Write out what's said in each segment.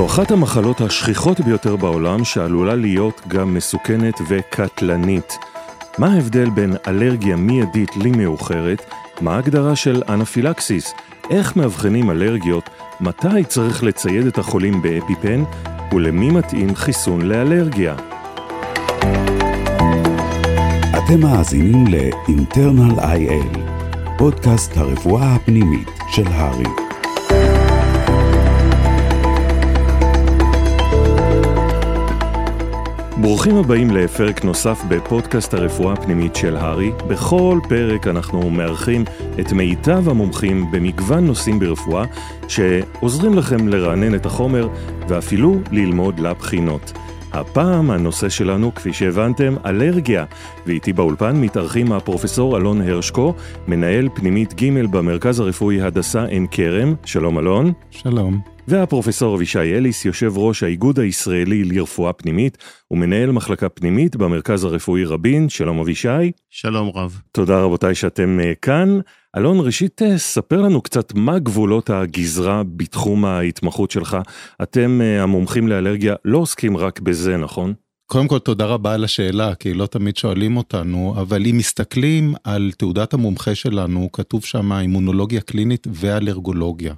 זו אחת המחלות השכיחות ביותר בעולם שעלולה להיות גם מסוכנת וקטלנית. מה ההבדל בין אלרגיה מיידית למאוחרת? מה ההגדרה של אנפילקסיס? איך מאבחנים אלרגיות? מתי צריך לצייד את החולים באפיפן? ולמי מתאים חיסון לאלרגיה? אתם מאזינים ל-internal IL, פודקאסט הרפואה הפנימית של הרי. ברוכים הבאים לפרק נוסף בפודקאסט הרפואה הפנימית של הארי. בכל פרק אנחנו מארחים את מיטב המומחים במגוון נושאים ברפואה, שעוזרים לכם לרענן את החומר ואפילו ללמוד לבחינות. הפעם הנושא שלנו, כפי שהבנתם, אלרגיה, ואיתי באולפן מתארחים הפרופסור אלון הרשקו, מנהל פנימית ג' במרכז הרפואי הדסה עין כרם. שלום אלון. שלום. והפרופסור אבישי אליס, יושב ראש האיגוד הישראלי לרפואה פנימית ומנהל מחלקה פנימית במרכז הרפואי רבין. שלום אבישי. שלום רב. תודה רבותיי שאתם אה, כאן. אלון, ראשית אה, ספר לנו קצת מה גבולות הגזרה בתחום ההתמחות שלך. אתם אה, המומחים לאלרגיה לא עוסקים רק בזה, נכון? קודם כל תודה רבה על השאלה, כי לא תמיד שואלים אותנו, אבל אם מסתכלים על תעודת המומחה שלנו, כתוב שם אימונולוגיה קלינית ואלרגולוגיה.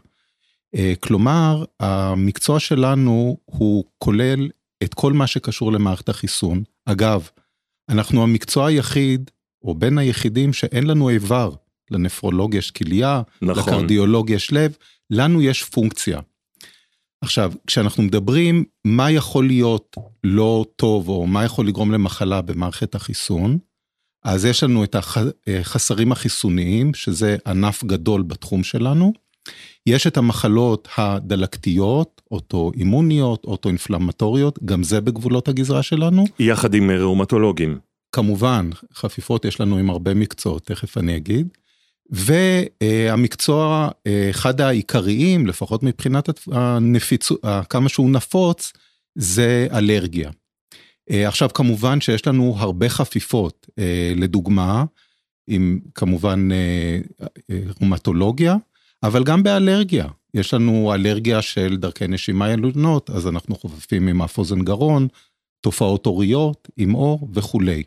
אה, כלומר, המקצוע שלנו הוא כולל את כל מה שקשור למערכת החיסון. אגב, אנחנו המקצוע היחיד, או בין היחידים, שאין לנו איבר. לנפרולוג יש כליה, נכון. לקרדיולוג יש לב, לנו יש פונקציה. עכשיו, כשאנחנו מדברים מה יכול להיות לא טוב, או מה יכול לגרום למחלה במערכת החיסון, אז יש לנו את החסרים החיסוניים, שזה ענף גדול בתחום שלנו. יש את המחלות הדלקתיות, אוטואימוניות, אוטואינפלמטוריות, גם זה בגבולות הגזרה שלנו. יחד עם ראומטולוגים. כמובן, חפיפות יש לנו עם הרבה מקצועות, תכף אני אגיד. והמקצוע, אחד העיקריים, לפחות מבחינת הנפיצות, כמה שהוא נפוץ, זה אלרגיה. עכשיו כמובן שיש לנו הרבה חפיפות, לדוגמה, עם כמובן ראומטולוגיה, אבל גם באלרגיה. יש לנו אלרגיה של דרכי נשימה ילודנות, אז אנחנו חופפים עם אף אוזן גרון, תופעות עוריות, עם אור וכולי.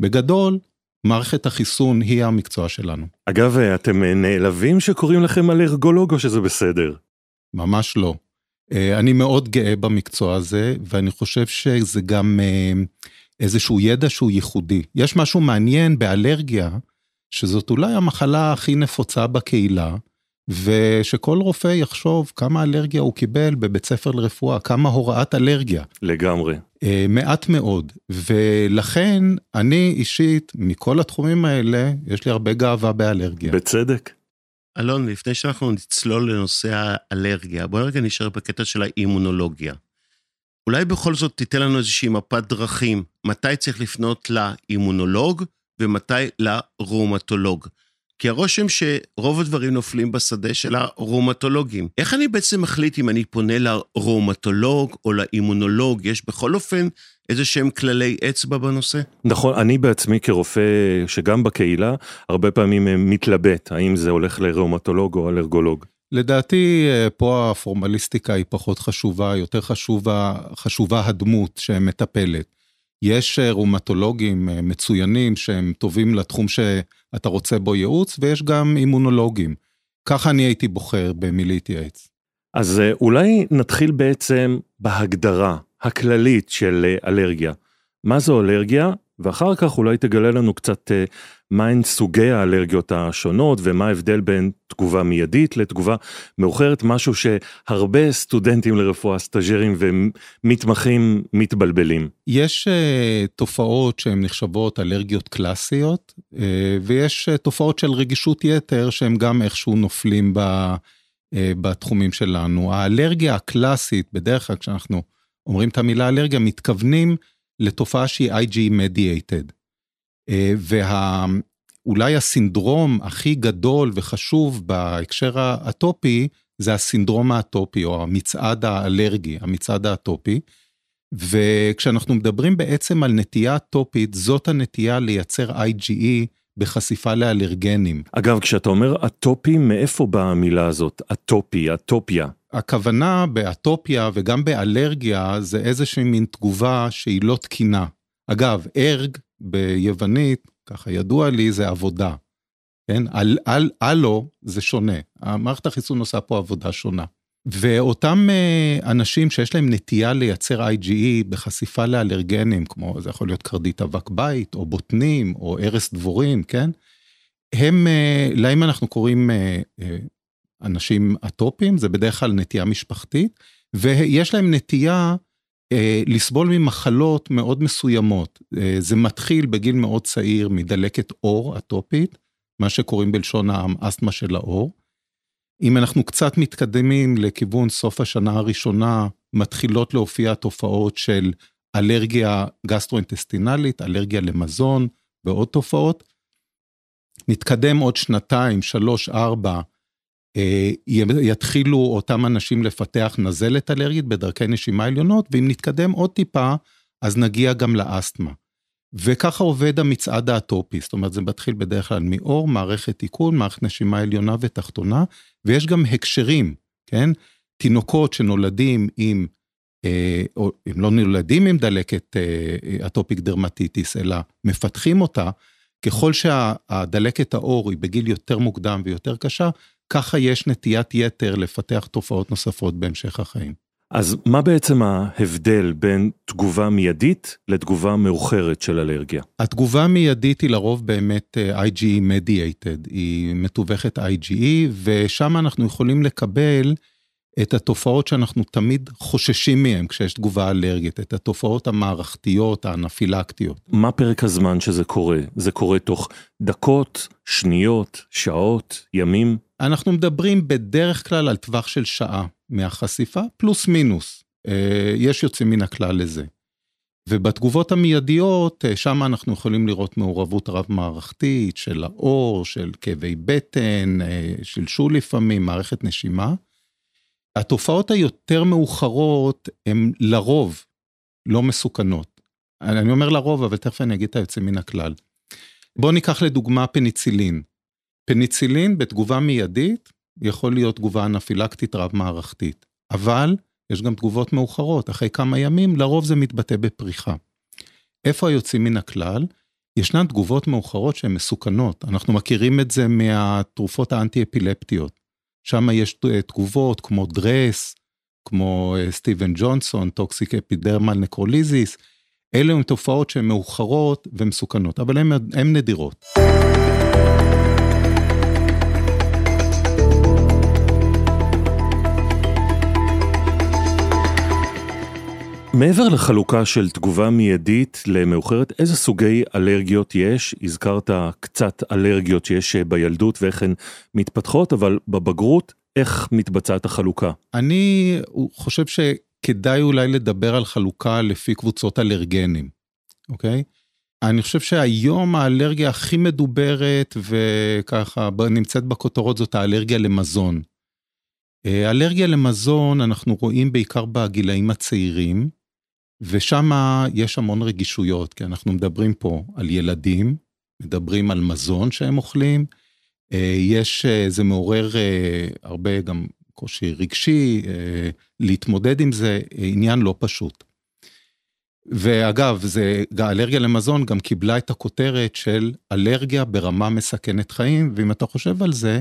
בגדול, מערכת החיסון היא המקצוע שלנו. אגב, אתם נעלבים שקוראים לכם אלרגולוג או שזה בסדר? ממש לא. אה, אני מאוד גאה במקצוע הזה, ואני חושב שזה גם אה, איזשהו ידע שהוא ייחודי. יש משהו מעניין באלרגיה, שזאת אולי המחלה הכי נפוצה בקהילה, ושכל רופא יחשוב כמה אלרגיה הוא קיבל בבית ספר לרפואה, כמה הוראת אלרגיה. לגמרי. אה, מעט מאוד, ולכן אני אישית, מכל התחומים האלה, יש לי הרבה גאווה באלרגיה. בצדק. אלון, לפני שאנחנו נצלול לנושא האלרגיה, בוא רגע נשאר בקטע של האימונולוגיה. אולי בכל זאת תיתן לנו איזושהי מפת דרכים, מתי צריך לפנות לאימונולוג ומתי לראומטולוג. כי הרושם שרוב הדברים נופלים בשדה של הראומטולוגים. איך אני בעצם מחליט אם אני פונה לראומטולוג או לאימונולוג? יש בכל אופן איזה שהם כללי אצבע בנושא? נכון, אני בעצמי כרופא שגם בקהילה, הרבה פעמים מתלבט האם זה הולך לראומטולוג או אלרגולוג. לדעתי פה הפורמליסטיקה היא פחות חשובה, יותר חשובה, חשובה הדמות שמטפלת. יש ראומטולוגים מצוינים שהם טובים לתחום ש... אתה רוצה בו ייעוץ, ויש גם אימונולוגים. ככה אני הייתי בוחר במי להתייעץ. אז אה, אולי נתחיל בעצם בהגדרה הכללית של אה, אלרגיה. מה זו אלרגיה? ואחר כך אולי תגלה לנו קצת אה, מהן סוגי האלרגיות השונות ומה ההבדל בין תגובה מיידית לתגובה מאוחרת, משהו שהרבה סטודנטים לרפואה, סטאג'רים ומתמחים מתבלבלים. יש uh, תופעות שהן נחשבות אלרגיות קלאסיות, uh, ויש uh, תופעות של רגישות יתר שהם גם איכשהו נופלים ב, uh, בתחומים שלנו. האלרגיה הקלאסית, בדרך כלל כשאנחנו אומרים את המילה אלרגיה, מתכוונים לתופעה שהיא IG mediated. אה, ואולי הסינדרום הכי גדול וחשוב בהקשר האטופי, זה הסינדרום האטופי או המצעד האלרגי, המצעד האטופי. וכשאנחנו מדברים בעצם על נטייה אטופית, זאת הנטייה לייצר IgE בחשיפה לאלרגנים. אגב, כשאתה אומר אטופי, מאיפה באה המילה הזאת? אטופי, אטופיה. הכוונה באטופיה וגם באלרגיה זה איזושהי מין תגובה שהיא לא תקינה. אגב, ארג ביוונית, ככה ידוע לי, זה עבודה. כן? על, על, אלו זה שונה. המערכת החיסון עושה פה עבודה שונה. ואותם אה, אנשים שיש להם נטייה לייצר IgE בחשיפה לאלרגנים, כמו זה יכול להיות קרדית אבק בית, או בוטנים, או ערש דבורים, כן? הם, אה, להם אנחנו קוראים אה, אנשים אטופיים, זה בדרך כלל נטייה משפחתית, ויש להם נטייה לסבול ממחלות מאוד מסוימות. זה מתחיל בגיל מאוד צעיר מדלקת עור אטופית, מה שקוראים בלשון העם אסתמה של העור. אם אנחנו קצת מתקדמים לכיוון סוף השנה הראשונה, מתחילות להופיע תופעות של אלרגיה גסטרואינטסטינלית, אלרגיה למזון ועוד תופעות. נתקדם עוד שנתיים, שלוש, ארבע, אה, יתחילו אותם אנשים לפתח נזלת אלרגית בדרכי נשימה עליונות, ואם נתקדם עוד טיפה, אז נגיע גם לאסתמה. וככה עובד המצעד האטופי, זאת אומרת זה מתחיל בדרך כלל מאור, מערכת עיכול, מערכת נשימה עליונה ותחתונה, ויש גם הקשרים, כן? תינוקות שנולדים עם, אה, או הם לא נולדים עם דלקת אה, אטופיק דרמטיטיס, אלא מפתחים אותה, ככל שהדלקת העור היא בגיל יותר מוקדם ויותר קשה, ככה יש נטיית יתר לפתח תופעות נוספות בהמשך החיים. אז מה בעצם ההבדל בין תגובה מיידית לתגובה מאוחרת של אלרגיה? התגובה המיידית היא לרוב באמת אה, IgE mediated, היא מתווכת IgE, ושם אנחנו יכולים לקבל את התופעות שאנחנו תמיד חוששים מהן כשיש תגובה אלרגית, את התופעות המערכתיות, האנפילקטיות. מה פרק הזמן שזה קורה? זה קורה תוך דקות, שניות, שעות, ימים? אנחנו מדברים בדרך כלל על טווח של שעה מהחשיפה, פלוס מינוס. אה, יש יוצאים מן הכלל לזה. ובתגובות המיידיות, אה, שם אנחנו יכולים לראות מעורבות רב-מערכתית של האור, של כאבי בטן, אה, שלשול לפעמים, מערכת נשימה. התופעות היותר מאוחרות הן לרוב לא מסוכנות. אני אומר לרוב, אבל תכף אני אגיד את היוצא מן הכלל. בואו ניקח לדוגמה פניצילין. פניצילין בתגובה מיידית יכול להיות תגובה אנפילקטית רב-מערכתית, אבל יש גם תגובות מאוחרות, אחרי כמה ימים לרוב זה מתבטא בפריחה. איפה היוצאים מן הכלל? ישנן תגובות מאוחרות שהן מסוכנות, אנחנו מכירים את זה מהתרופות האנטי-אפילפטיות. שם יש תגובות כמו דרס, כמו אה, סטיבנס ג'ונסון, toxic epidermal necrolysis, אלה הן תופעות שהן מאוחרות ומסוכנות, אבל הן נדירות. מעבר לחלוקה של תגובה מיידית למאוחרת, איזה סוגי אלרגיות יש? הזכרת קצת אלרגיות שיש בילדות ואיך הן מתפתחות, אבל בבגרות, איך מתבצעת החלוקה? אני חושב שכדאי אולי לדבר על חלוקה לפי קבוצות אלרגנים, אוקיי? אני חושב שהיום האלרגיה הכי מדוברת וככה נמצאת בכותרות זאת האלרגיה למזון. אה, אלרגיה למזון אנחנו רואים בעיקר בגילאים הצעירים. ושם יש המון רגישויות, כי אנחנו מדברים פה על ילדים, מדברים על מזון שהם אוכלים, אה, יש, אה, זה מעורר אה, הרבה גם קושי רגשי, להתמודד עם זה עניין לא פשוט. ואגב, זה, האלרגיה למזון גם קיבלה את הכותרת של אלרגיה ברמה מסכנת חיים, ואם אתה חושב על זה,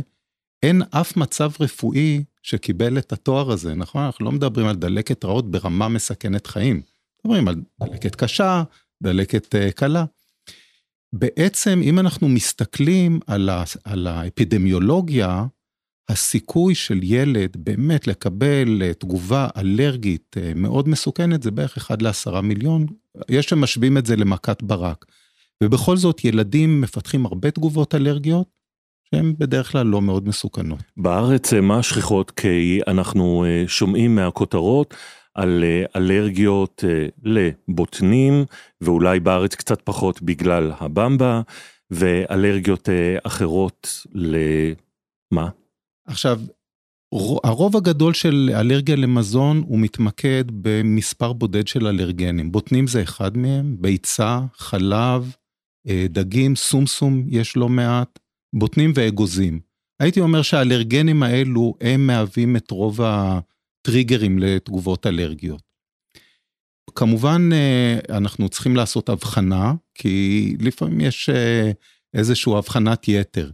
אין אף מצב רפואי שקיבל את התואר הזה, נכון? אנחנו לא מדברים על דלקת רעות ברמה מסכנת חיים. מדברים על דלקת קשה, דלקת uh, קלה. בעצם אם אנחנו מסתכלים על, ה, על האפידמיולוגיה, הסיכוי של ילד באמת לקבל uh, תגובה אלרגית uh, מאוד מסוכנת זה בערך 1 ל-10 מיליון, יש שמשווים את זה למכת ברק. ובכל זאת ילדים מפתחים הרבה תגובות אלרגיות, שהן בדרך כלל לא מאוד מסוכנות. בארץ מה השכיחות? כי אנחנו שומעים מהכותרות על אה, אלרגיות אה, לבוטנים, ואולי בארץ קצת פחות בגלל הבמבה, ואלרגיות אה, אחרות למה? עכשיו, הרוב הגדול של אלרגיה למזון הוא מתמקד במספר בודד של אלרגנים. בוטנים זה אחד מהם, ביצה, חלב, דגים, סומסום יש לא מעט, בוטנים ואגוזים. הייתי אומר שהאלרגנים האלו הם מהווים את רוב טריגרים לתגובות אלרגיות. כמובן, אה, אנחנו צריכים לעשות הבחנה, כי לפעמים יש אה, איזושהי הבחנת יתר.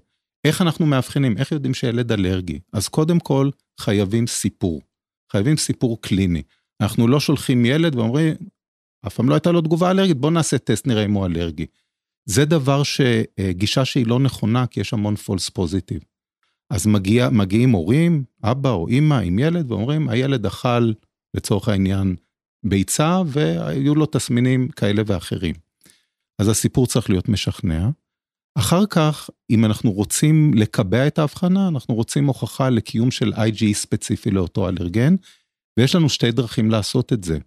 איך אנחנו מאבחנים? איך יודעים שילד אלרגי? אז קודם כל, חייבים סיפור. חייבים סיפור קליני. אנחנו לא שולחים ילד ואומרים, אף פעם לא הייתה לו תגובה אלרגית, בוא נעשה טסט, נראה אם הוא אלרגי. זה דבר שגישה שהיא לא נכונה, כי יש המון פולס פוזיטיב. אז מגיע, מגיעים הורים, אבא או אימא עם ילד, ואומרים, הילד אכל, לצורך העניין, ביצה, והיו לו תסמינים כאלה ואחרים. אז הסיפור צריך להיות משכנע. אחר כך, אם אנחנו רוצים לקבע את ההבחנה, אנחנו רוצים הוכחה לקיום של IgE ספציפי לאותו אלרגן, ויש לנו שתי דרכים לעשות את זה.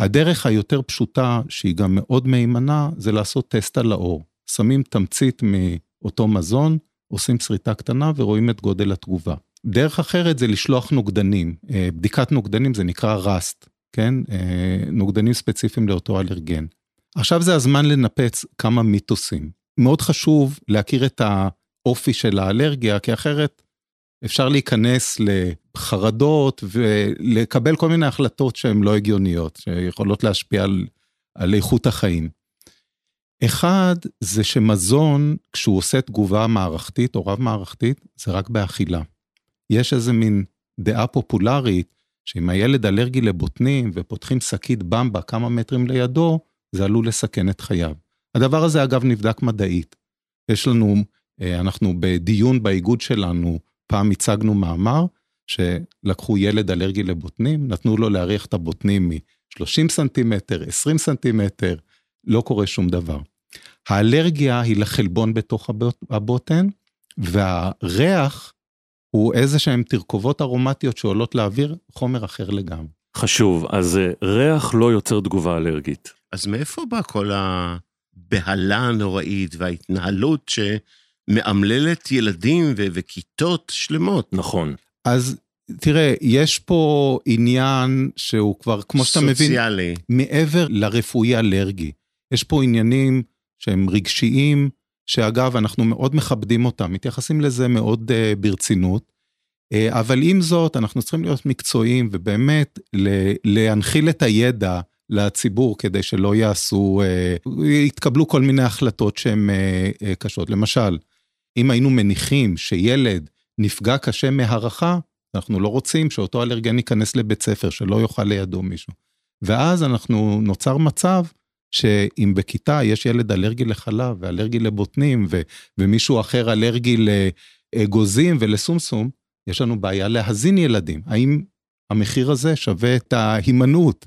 הדרך היותר פשוטה, שהיא גם מאוד מהימנה, זה לעשות טסט על האור. שמים תמצית מאותו מזון, עושים שריטה קטנה ורואים את גודל התגובה. דרך אחרת זה לשלוח נוגדנים. אה, בדיקת נוגדנים זה נקרא ראסט, כן? אה, נוגדנים ספציפיים לאותו אלרגן. עכשיו זה הזמן לנפץ כמה מיתוסים. מאוד חשוב להכיר את האופי של האלרגיה, כי אחרת אפשר להיכנס לחרדות ולקבל כל מיני החלטות שהן לא הגיוניות, שיכולות להשפיע על, על איכות החיים. אחד, זה שמזון, כשהוא עושה תגובה מערכתית או רב-מערכתית, זה רק באכילה. יש איזה מין דעה פופולרית, שאם הילד אלרגי לבוטנים ופותחים שקית במבה כמה מטרים לידו, זה עלול לסכן את חייו. הדבר הזה אגב נבדק מדעית. יש לנו, אה, אנחנו בדיון באיגוד שלנו, פעם הצגנו מאמר, שלקחו ילד אלרגי לבוטנים, נתנו לו להריח את הבוטנים מ-30 סנטימטר, 20 סנטימטר, לא קורה שום דבר. האלרגיה היא לחלבון בתוך הבוטן, והריח הוא איזה שהן תרכובות ארומטיות שעולות לאוויר, חומר אחר לגמרי. חשוב, אז אה, ריח לא יוצר תגובה אלרגית. אז מאיפה בא כל הבהלה הנוראית וההתנהלות שמאמללת ילדים ו- וכיתות שלמות? נכון. אז תראה, יש פה עניין שהוא כבר, כמו שאתה מבין, סוציאלי. מעבר לרפואי אלרגי. יש פה עניינים שהם רגשיים, שאגב, אנחנו מאוד מכבדים אותם, מתייחסים לזה מאוד uh, ברצינות. Uh, אבל עם זאת, אנחנו צריכים להיות מקצועיים ובאמת להנחיל את הידע לציבור כדי שלא יעשו, uh, יתקבלו כל מיני החלטות שהן uh, uh, קשות. למשל, אם היינו מניחים שילד נפגע קשה מהערכה, אנחנו לא רוצים שאותו אלרגן ייכנס לבית ספר, שלא יאכל לידו מישהו. ואז אנחנו, נוצר מצב שאם בכיתה יש ילד אלרגי לחלב ואלרגי לבוטנים ו, ומישהו אחר אלרגי לאגוזים ולסומסום, יש לנו בעיה להזין ילדים. האם המחיר הזה שווה את ההימנעות?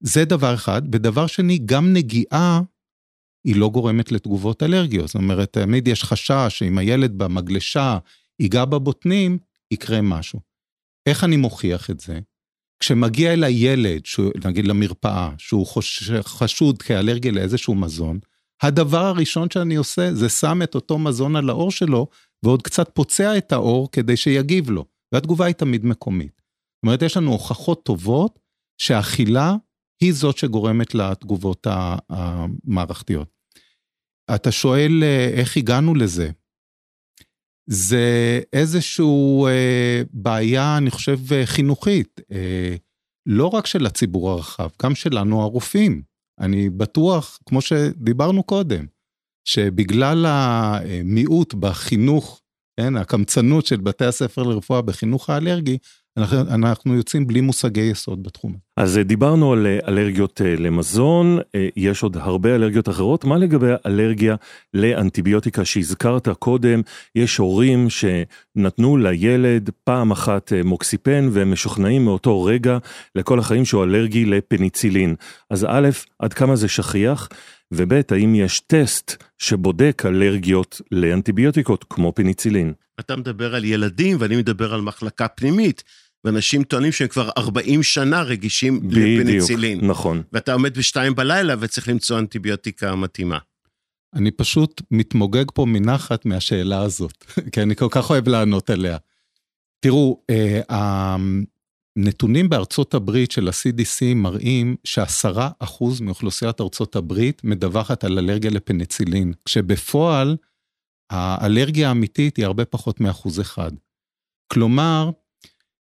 זה דבר אחד. ודבר שני, גם נגיעה היא לא גורמת לתגובות אלרגיות. זאת אומרת, תמיד יש חשש שאם הילד במגלשה ייגע בבוטנים, יקרה משהו. איך אני מוכיח את זה? כשמגיע אליי ילד, נגיד למרפאה, שהוא חוש, חשוד כאלרגי לאיזשהו מזון, הדבר הראשון שאני עושה זה שם את אותו מזון על האור שלו, ועוד קצת פוצע את האור כדי שיגיב לו, והתגובה היא תמיד מקומית. זאת אומרת, יש לנו הוכחות טובות שהאכילה היא זאת שגורמת לתגובות המערכתיות. אתה שואל אה, איך הגענו לזה. זה איזושהי אה, בעיה, אני חושב, אה, חינוכית. אה, לא רק של הציבור הרחב, גם שלנו הרופאים. אני בטוח, כמו שדיברנו קודם, שבגלל המיעוט בחינוך, כן, הקמצנות של בתי הספר לרפואה בחינוך האלרגי, אנחנו, אנחנו יוצאים בלי מושגי יסוד בתחום. אז אה, דיברנו על אה, אלרגיות אה, למזון, יש עוד הרבה אלרגיות אחרות, מה לגבי אלרגיה לאנטיביוטיקה שהזכרת קודם? יש הורים שנתנו לילד פעם אחת מוקסיפן והם משוכנעים מאותו רגע לכל החיים שהוא אלרגי לפניצילין. אז א', עד כמה זה שכיח? וב', האם יש טסט שבודק אלרגיות לאנטיביוטיקות כמו פניצילין? אתה מדבר על ילדים ואני מדבר על מחלקה פנימית. ואנשים טוענים שהם כבר 40 שנה רגישים בדיוק, לפניצילין. נכון. ואתה עומד בשתיים בלילה וצריך למצוא אנטיביוטיקה מתאימה. אני פשוט מתמוגג פה מנחת מהשאלה הזאת, כי אני כל כך אוהב לענות עליה. תראו, אה, הנתונים בארצות הברית של ה-CDC מראים שעשרה אחוז מאוכלוסיית ארצות הברית מדווחת על אלרגיה לפניצילין, כשבפועל האלרגיה האמיתית היא הרבה פחות מאחוז אחד. כלומר,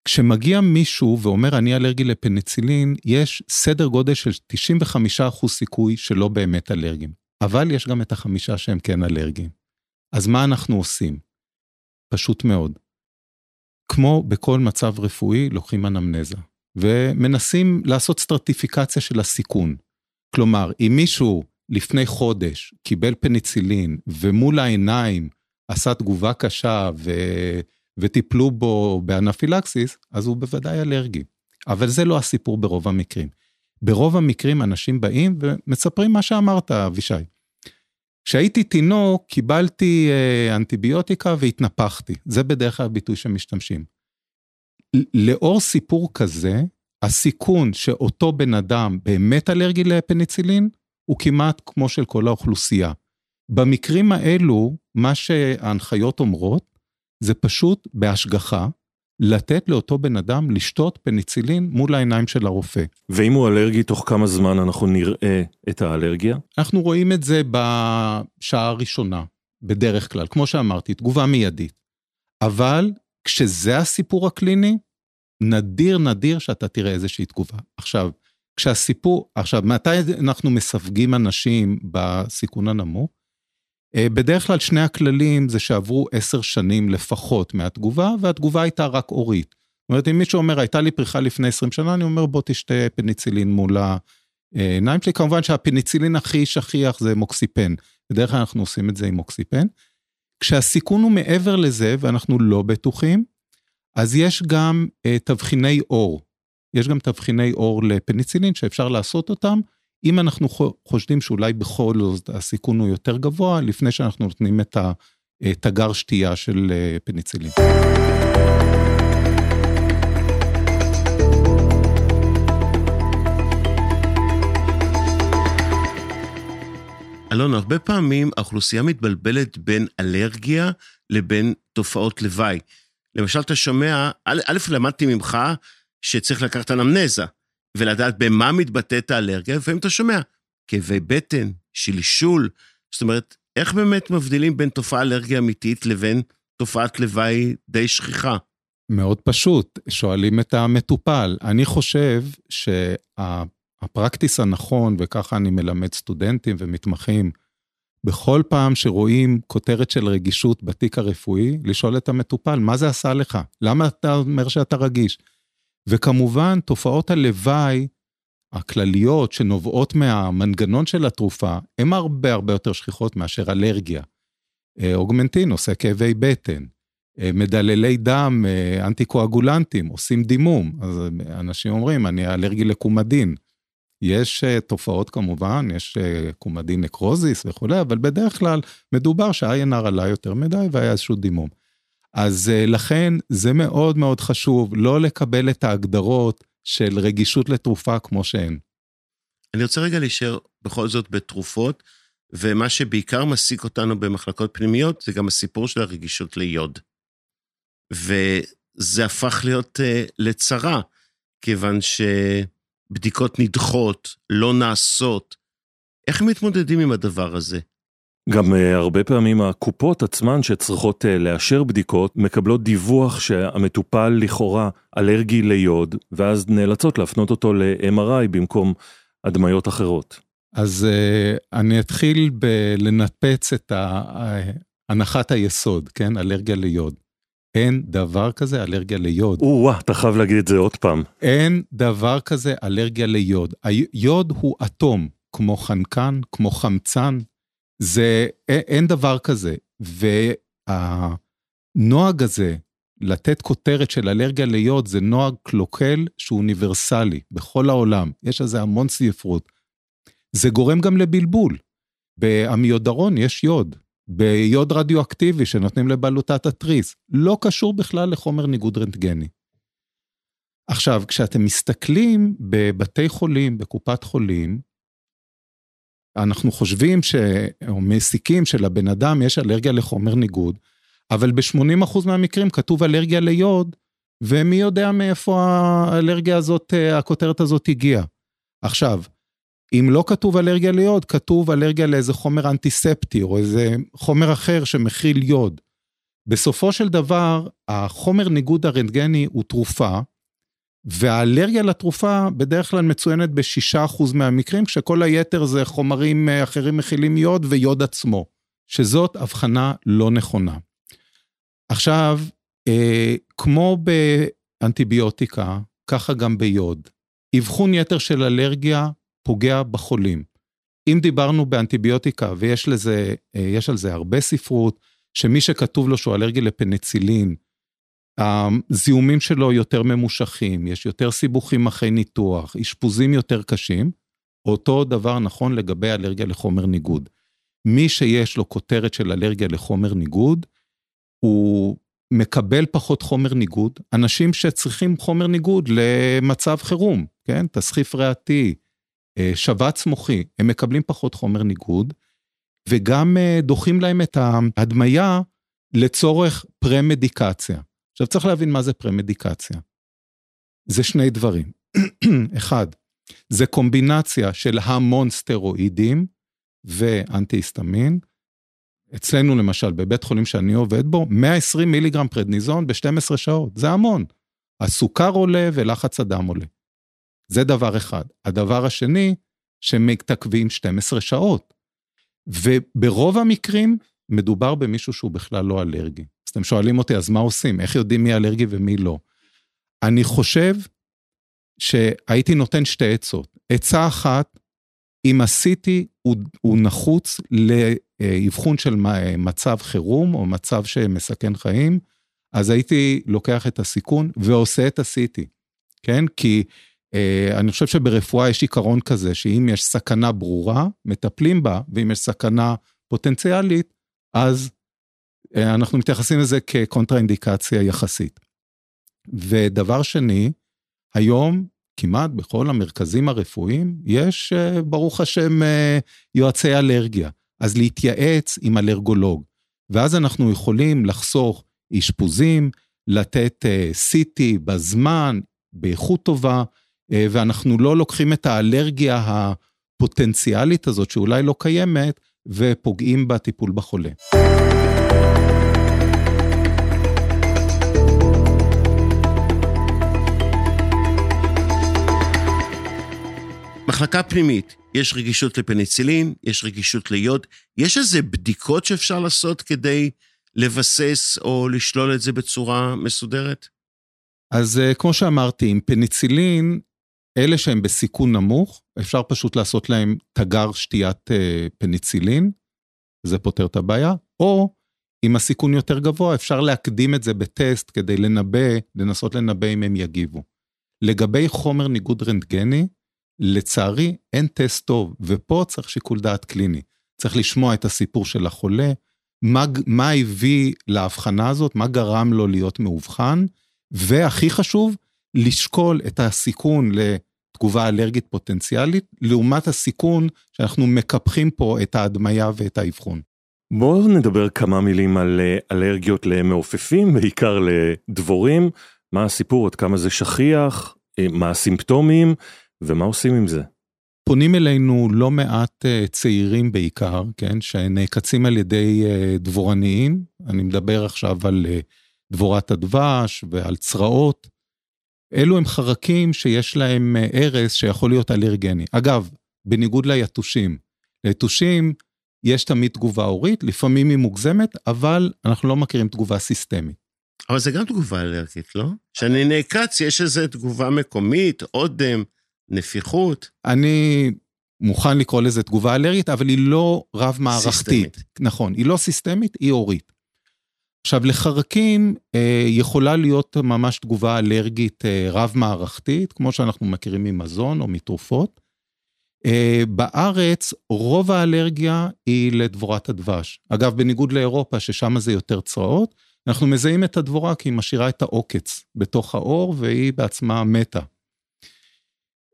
כשמגיע מישהו ואומר אני אלרגי לפניצילין, יש סדר גודל של 95% סיכוי שלא באמת אלרגיים. אבל יש גם את החמישה שהם כן אלרגיים. אז מה אנחנו עושים? פשוט מאוד. כמו בכל מצב רפואי, לוקחים אנמנזה, ומנסים לעשות סטרטיפיקציה של הסיכון. כלומר, אם מישהו לפני חודש קיבל פניצילין ומול העיניים עשה תגובה קשה ו... וטיפלו בו באנפילקסיס, אז הוא בוודאי אלרגי. אבל זה לא הסיפור ברוב המקרים. ברוב המקרים אנשים באים ומספרים מה שאמרת, אבישי. כשהייתי תינוק, קיבלתי אה, אנטיביוטיקה והתנפחתי. זה בדרך כלל הביטוי שמשתמשים. לאור סיפור כזה, הסיכון שאותו בן אדם באמת אלרגי לפניצילין, הוא כמעט כמו של כל האוכלוסייה. במקרים האלו, מה שההנחיות אומרות, זה פשוט בהשגחה, לתת לאותו בן אדם לשתות פניצילין מול העיניים של הרופא. ואם הוא אלרגי, תוך כמה זמן אנחנו נראה את האלרגיה? אנחנו רואים את זה בשעה הראשונה, בדרך כלל, כמו שאמרתי, תגובה מיידית. אבל כשזה הסיפור הקליני, נדיר נדיר שאתה תראה איזושהי תגובה. עכשיו, כשהסיפור, עכשיו, מתי אנחנו מסווגים אנשים בסיכון הנמוך? אה, בדרך כלל שני הכללים זה שעברו עשר שנים לפחות מהתגובה, והתגובה הייתה רק אורית. זאת אומרת, אם מישהו אומר, הייתה לי פריחה לפני 20 שנה, אני אומר, בוא תשתה פניצילין מול העיניים שלי. כמובן שהפניצילין הכי שכיח זה מוקסיפן. בדרך כלל אנחנו עושים את זה עם מוקסיפן. כשהסיכון הוא מעבר לזה, ואנחנו לא בטוחים, אז יש גם uh, תבחיני אור. יש גם תבחיני אור לפניצילין שאפשר לעשות אותם, אם אנחנו חושדים שאולי בכל זאת הסיכון הוא יותר גבוה, לפני שאנחנו נותנים את התגר שתייה של אה, פניצילין. אלון, הרבה פעמים האוכלוסייה מתבלבלת בין אלרגיה לבין תופעות לוואי. למשל, אתה שומע, א', למדתי ממך שצריך לקחת אנמנזה. ולדעת במה מתבטאת האלרגיה, לפעמים אתה שומע כאבי בטן, שלשול, זאת אומרת, איך באמת מבדילים בין תופעה אלרגיה אמיתית לבין תופעת לוואי די שכיחה? מאוד פשוט, שואלים את המטופל. אני חושב שהפרקטיס הנכון, וככה אני מלמד סטודנטים ומתמחים, בכל פעם שרואים כותרת של רגישות בתיק הרפואי, לשאול את המטופל, מה זה עשה לך? למה אתה אומר שאתה רגיש? וכמובן, תופעות הלוואי הכלליות שנובעות מהמנגנון של התרופה, הן הרבה הרבה יותר שכיחות מאשר אלרגיה. אה, אוגמנטין עושה כאבי בטן, אה, מדללי דם, אה, אנטיקואגולנטים, עושים דימום. אז אנשים אומרים, אני אלרגי לקומדין. יש תופעות כמובן, יש קומדין נקרוזיס וכולי, אבל בדרך כלל מדובר שה-INR עלה יותר מדי והיה איזשהו דימום. אז אה, לכן זה מאוד מאוד חשוב לא לקבל את ההגדרות של רגישות לתרופה כמו שהן. אני רוצה רגע להישאר בכל זאת בתרופות, ומה שבעיקר מעסיק אותנו במחלקות פנימיות זה גם הסיפור של הרגישות ליוד. וזה הפך להיות uh, לצרה, כיוון שבדיקות נדחות, לא נעשות. איך מתמודדים עם הדבר הזה? גם uh, הרבה פעמים הקופות עצמן שצריכות uh, לאשר בדיקות מקבלות דיווח שהמטופל לכאורה אלרגי ליוד ואז נאלצות להפנות אותו ל-MRI במקום הדמיות אחרות. אז uh, אני אתחיל בלנפץ את הנחת היסוד, כן? אלרגיה ליוד. אין דבר כזה אלרגיה ליוד. או-אה, אתה חייב להגיד את זה עוד פעם. אין דבר כזה אלרגיה ליוד. היוד הוא אטום, כמו חנקן, כמו חמצן, זה, אין דבר כזה. והנוהג הזה, לתת כותרת של אלרגיה ליוד, זה נוהג קלוקל שהוא אוניברסלי בכל העולם. יש על זה המון ספרות. זה גורם גם לבלבול. בעמיודרון יש יוד, ביוד רדיואקטיבי שנותנים לבלוטת התריס, לא קשור בכלל לחומר ניגוד רנטגני. עכשיו, כשאתם מסתכלים בבתי חולים, בקופת חולים, אנחנו חושבים ש... או מסיקים שלבן אדם יש אלרגיה לחומר ניגוד, אבל ב-80% מהמקרים כתוב אלרגיה ליוד, ומי יודע מאיפה האלרגיה הזאת, הכותרת הזאת הגיעה. עכשיו, אם לא כתוב אלרגיה ליוד, כתוב אלרגיה לאיזה חומר אנטיספטי, או איזה חומר אחר שמכיל יוד. בסופו של דבר, החומר ניגוד הרנטגני הוא תרופה, והאלרגיה לתרופה בדרך כלל מצוינת ב-6% מהמקרים, כשכל היתר זה חומרים אה, אחרים מכילים יוד ויוד עצמו, שזאת הבחנה לא נכונה. עכשיו, אה, כמו באנטיביוטיקה, ככה גם ביוד. אבחון יתר של אלרגיה פוגע בחולים. אם דיברנו באנטיביוטיקה, ויש לזה, אה, על זה הרבה ספרות, שמי שכתוב לו שהוא אלרגי לפניצילין, הזיהומים שלו יותר ממושכים, יש יותר סיבוכים אחרי ניתוח, אשפוזים יותר קשים, אותו דבר נכון לגבי אלרגיה לחומר ניגוד. מי שיש לו כותרת של אלרגיה לחומר ניגוד, הוא מקבל פחות חומר ניגוד. אנשים שצריכים חומר ניגוד למצב חירום, כן? תסחיף ריאתי, אה, שבץ מוחי, הם מקבלים פחות חומר ניגוד, וגם אה, דוחים להם את ההדמיה לצורך פרה-מדיקציה. עכשיו צריך להבין מה זה פרה-מדיקציה. זה שני דברים. אחד, זה קומבינציה של המון סטרואידים ואנטי-היסטמין. אצלנו למשל, בבית חולים שאני עובד בו, 120 מיליגרם פרדניזון ב-12 שעות, זה המון. הסוכר עולה ולחץ הדם עולה. זה דבר אחד. הדבר השני, שמתעכבים 12 שעות. וברוב המקרים מדובר במישהו שהוא בכלל לא אלרגי. אז אתם שואלים אותי, אז מה עושים? איך יודעים מי אלרגי ומי לא? אני חושב שהייתי נותן שתי עצות. עצה אחת, אם עשיתי, הוא, הוא נחוץ לאבחון של מצב חירום או מצב שמסכן חיים, אז הייתי לוקח את הסיכון ועושה את ה-CT, כן? כי אה, אני חושב שברפואה יש עיקרון כזה, שאם יש סכנה ברורה, מטפלים בה, ואם יש סכנה פוטנציאלית, אז אה, אנחנו מתייחסים לזה כקונטראינדיקציה יחסית. ודבר שני, היום כמעט בכל המרכזים הרפואיים יש, אה, ברוך השם, יועצי אלרגיה. אז להתייעץ עם אלרגולוג. ואז אנחנו יכולים לחסוך אשפוזים, לתת CT בזמן, באיכות טובה, אה, ואנחנו לא לוקחים את האלרגיה הפוטנציאלית הזאת, שאולי לא קיימת, ופוגעים בטיפול בחולה. מחלקה פנימית, יש רגישות לפניצילין, יש רגישות ליוד, יש איזה בדיקות שאפשר לעשות כדי לבסס או לשלול את זה בצורה מסודרת? אז אה, כמו שאמרתי, עם פניצילין אלה שהם בסיכון נמוך, אפשר פשוט לעשות להם תגר שתיית אה, פניצילין, זה פותר את הבעיה, או אם הסיכון יותר גבוה, אפשר להקדים את זה בטסט כדי לנבא, לנסות לנבא אם הם יגיבו. לגבי חומר ניגוד רנטגני, לצערי אין טסט טוב, ופה צריך שיקול דעת קליני. צריך לשמוע את הסיפור של החולה, מה, מה הביא להבחנה הזאת, מה גרם לו להיות מאובחן, והכי חשוב, לשקול את הסיכון לתגובה אלרגית פוטנציאלית, לעומת הסיכון שאנחנו מקפחים פה את ההדמיה ואת האבחון. בואו נדבר כמה מילים על אה, אלרגיות למעופפים, בעיקר לדבורים. מה הסיפור, עד כמה זה שכיח, אה, מה הסימפטומים ומה עושים עם זה. פונים אלינו לא מעט אה, צעירים בעיקר, כן, שנעקצים על ידי דבורניים. אני מדבר עכשיו על דבורת הדבש ועל צרעות. אלו הם חרקים שיש להם ארס אה, שיכול להיות אלרגני. אגב, בניגוד ליתושים, ליתושים יש תמיד תגובה הורית, לפעמים היא מוגזמת, אבל אנחנו לא מכירים תגובה סיסטמית. אבל זה גם תגובה אלרגית, לא? כשאני נעקץ, יש איזו תגובה מקומית, אודם, נפיחות. אני מוכן לקרוא לזה תגובה אלרגית, אבל היא לא רב-מערכתית. סיסטמית. נכון, היא לא סיסטמית, היא הורית. עכשיו, לחרקים אה, יכולה להיות ממש תגובה אלרגית אה, רב-מערכתית, כמו שאנחנו מכירים ממזון או מתרופות. אה, בארץ, רוב האלרגיה היא לדבורת הדבש. אגב, בניגוד לאירופה, ששם זה יותר צרעות, אנחנו מזהים את הדבורה כי היא משאירה את העוקץ בתוך האור, והיא בעצמה מתה.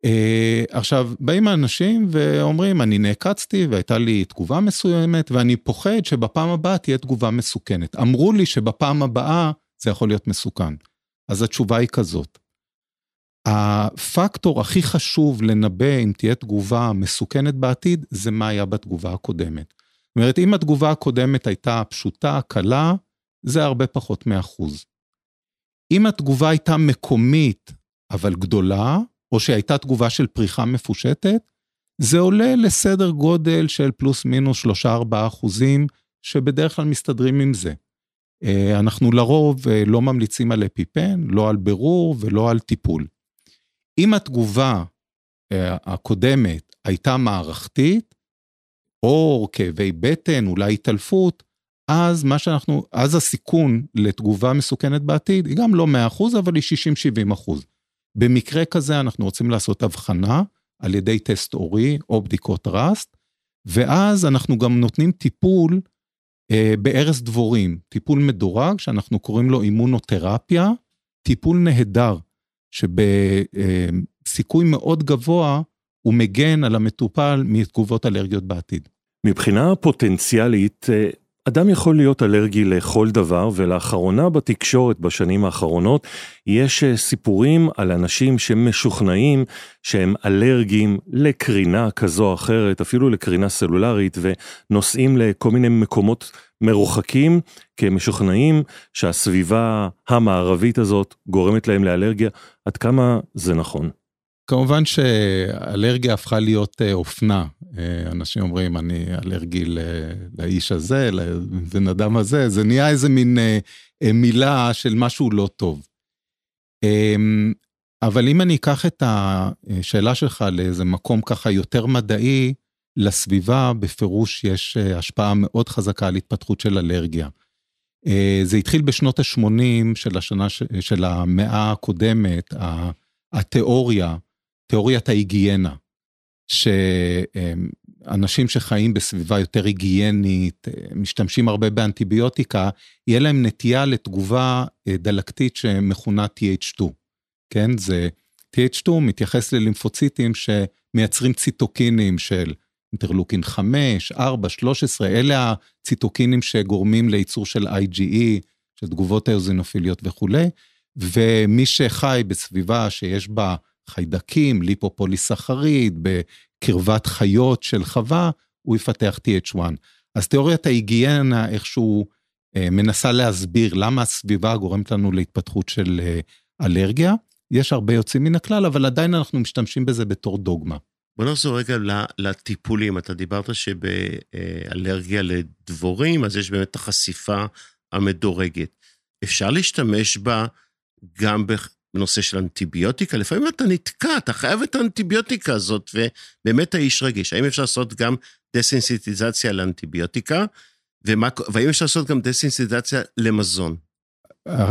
Uh, עכשיו, באים האנשים ואומרים, אני נעקצתי והייתה לי תגובה מסוימת, ואני פוחד שבפעם הבאה תהיה תגובה מסוכנת. אמרו לי שבפעם הבאה זה יכול להיות מסוכן. אז התשובה היא כזאת. הפקטור הכי חשוב לנבא אם תהיה תגובה מסוכנת בעתיד, זה מה היה בתגובה הקודמת. זאת אומרת, אם התגובה הקודמת הייתה פשוטה, קלה, זה הרבה פחות מאחוז. אם התגובה הייתה מקומית, אבל גדולה, או שהייתה תגובה של פריחה מפושטת, זה עולה לסדר גודל של פלוס מינוס 3-4 אחוזים, שבדרך כלל מסתדרים עם זה. אה, אנחנו לרוב אה, לא ממליצים על אפיפן, לא על בירור ולא על טיפול. אם התגובה אה, הקודמת הייתה מערכתית, או כאבי בטן, אולי התעלפות, אז מה אז הסיכון לתגובה מסוכנת בעתיד היא גם לא 100%, אבל היא 60-70%. במקרה כזה אנחנו רוצים לעשות הבחנה על ידי טסט אורי או בדיקות ראסט, ואז אנחנו גם נותנים טיפול אה, בערש דבורים, טיפול מדורג שאנחנו קוראים לו אימונותרפיה, טיפול נהדר, שבסיכוי מאוד גבוה הוא מגן על המטופל מתגובות אלרגיות בעתיד. מבחינה פוטנציאלית, אה, אדם יכול להיות אלרגי לכל דבר, ולאחרונה בתקשורת בשנים האחרונות יש אה, סיפורים על אנשים שמשוכנעים שהם אלרגיים לקרינה כזו או אחרת, אפילו לקרינה סלולרית, ונוסעים לכל מיני מקומות מרוחקים, כי הם משוכנעים שהסביבה המערבית הזאת גורמת להם לאלרגיה. עד כמה זה נכון? כמובן שאלרגיה הפכה להיות אה, אופנה. אה, אנשים אומרים, אני אלרגי לאיש הזה, לבן אדם הזה, זה נהיה איזה מין אה, מילה של משהו לא טוב. אמ, אבל אם אני אקח את השאלה שלך לאיזה מקום ככה יותר מדעי, לסביבה בפירוש יש השפעה מאוד חזקה על התפתחות של אלרגיה. זה התחיל בשנות ה-80 של השנה, של המאה הקודמת, התיאוריה תיאוריית ההיגיינה, שאנשים שחיים בסביבה יותר היגיינית, משתמשים הרבה באנטיביוטיקה, יהיה להם נטייה לתגובה אה, דלקתית שמכונה TH2, כן? זה, TH2 מתייחס ללימפוציטים שמייצרים ציטוקינים של אינטרלוקין 5, 4, 13, אלה הציטוקינים שגורמים לייצור של IgE, של תגובות האוזינופיליות וכולי, ומי שחי בסביבה שיש בה חיידקים, ליפופוליסחריד, בקרבת חיות של חווה, הוא יפתח TH1. אז תיאוריית ההיגיינה איכשהו אה, מנסה להסביר למה הסביבה גורמת לנו להתפתחות של אה, אלרגיה. יש הרבה יוצאים מן הכלל, אבל עדיין אנחנו משתמשים בזה בתור דוגמה. בוא נחזור רגע לטיפולים. אתה דיברת שבאלרגיה לדבורים, אז יש באמת את החשיפה המדורגת. אפשר להשתמש בה גם בנושא של אנטיביוטיקה, לפעמים אתה נתקע, אתה חייב את האנטיביוטיקה הזאת, ובאמת האיש רגיש. האם אפשר לעשות גם דסנסיטיזציה לאנטיביוטיקה, ומה, והאם אפשר לעשות גם דסנסיטיזציה למזון?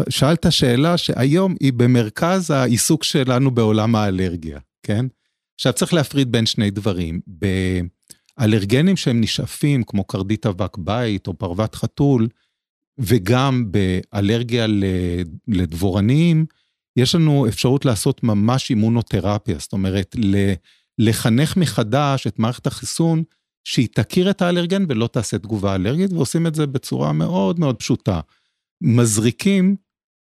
שאלת שאלה שהיום היא במרכז העיסוק שלנו בעולם האלרגיה, כן? עכשיו צריך להפריד בין שני דברים. באלרגנים שהם נשאפים, כמו קרדית אבק בית או פרוות חתול, וגם באלרגיה לדבורנים, יש לנו אפשרות לעשות ממש אימונותרפיה, זאת אומרת, לחנך מחדש את מערכת החיסון, שהיא תכיר את האלרגן ולא תעשה תגובה אלרגית, ועושים את זה בצורה מאוד מאוד פשוטה. מזריקים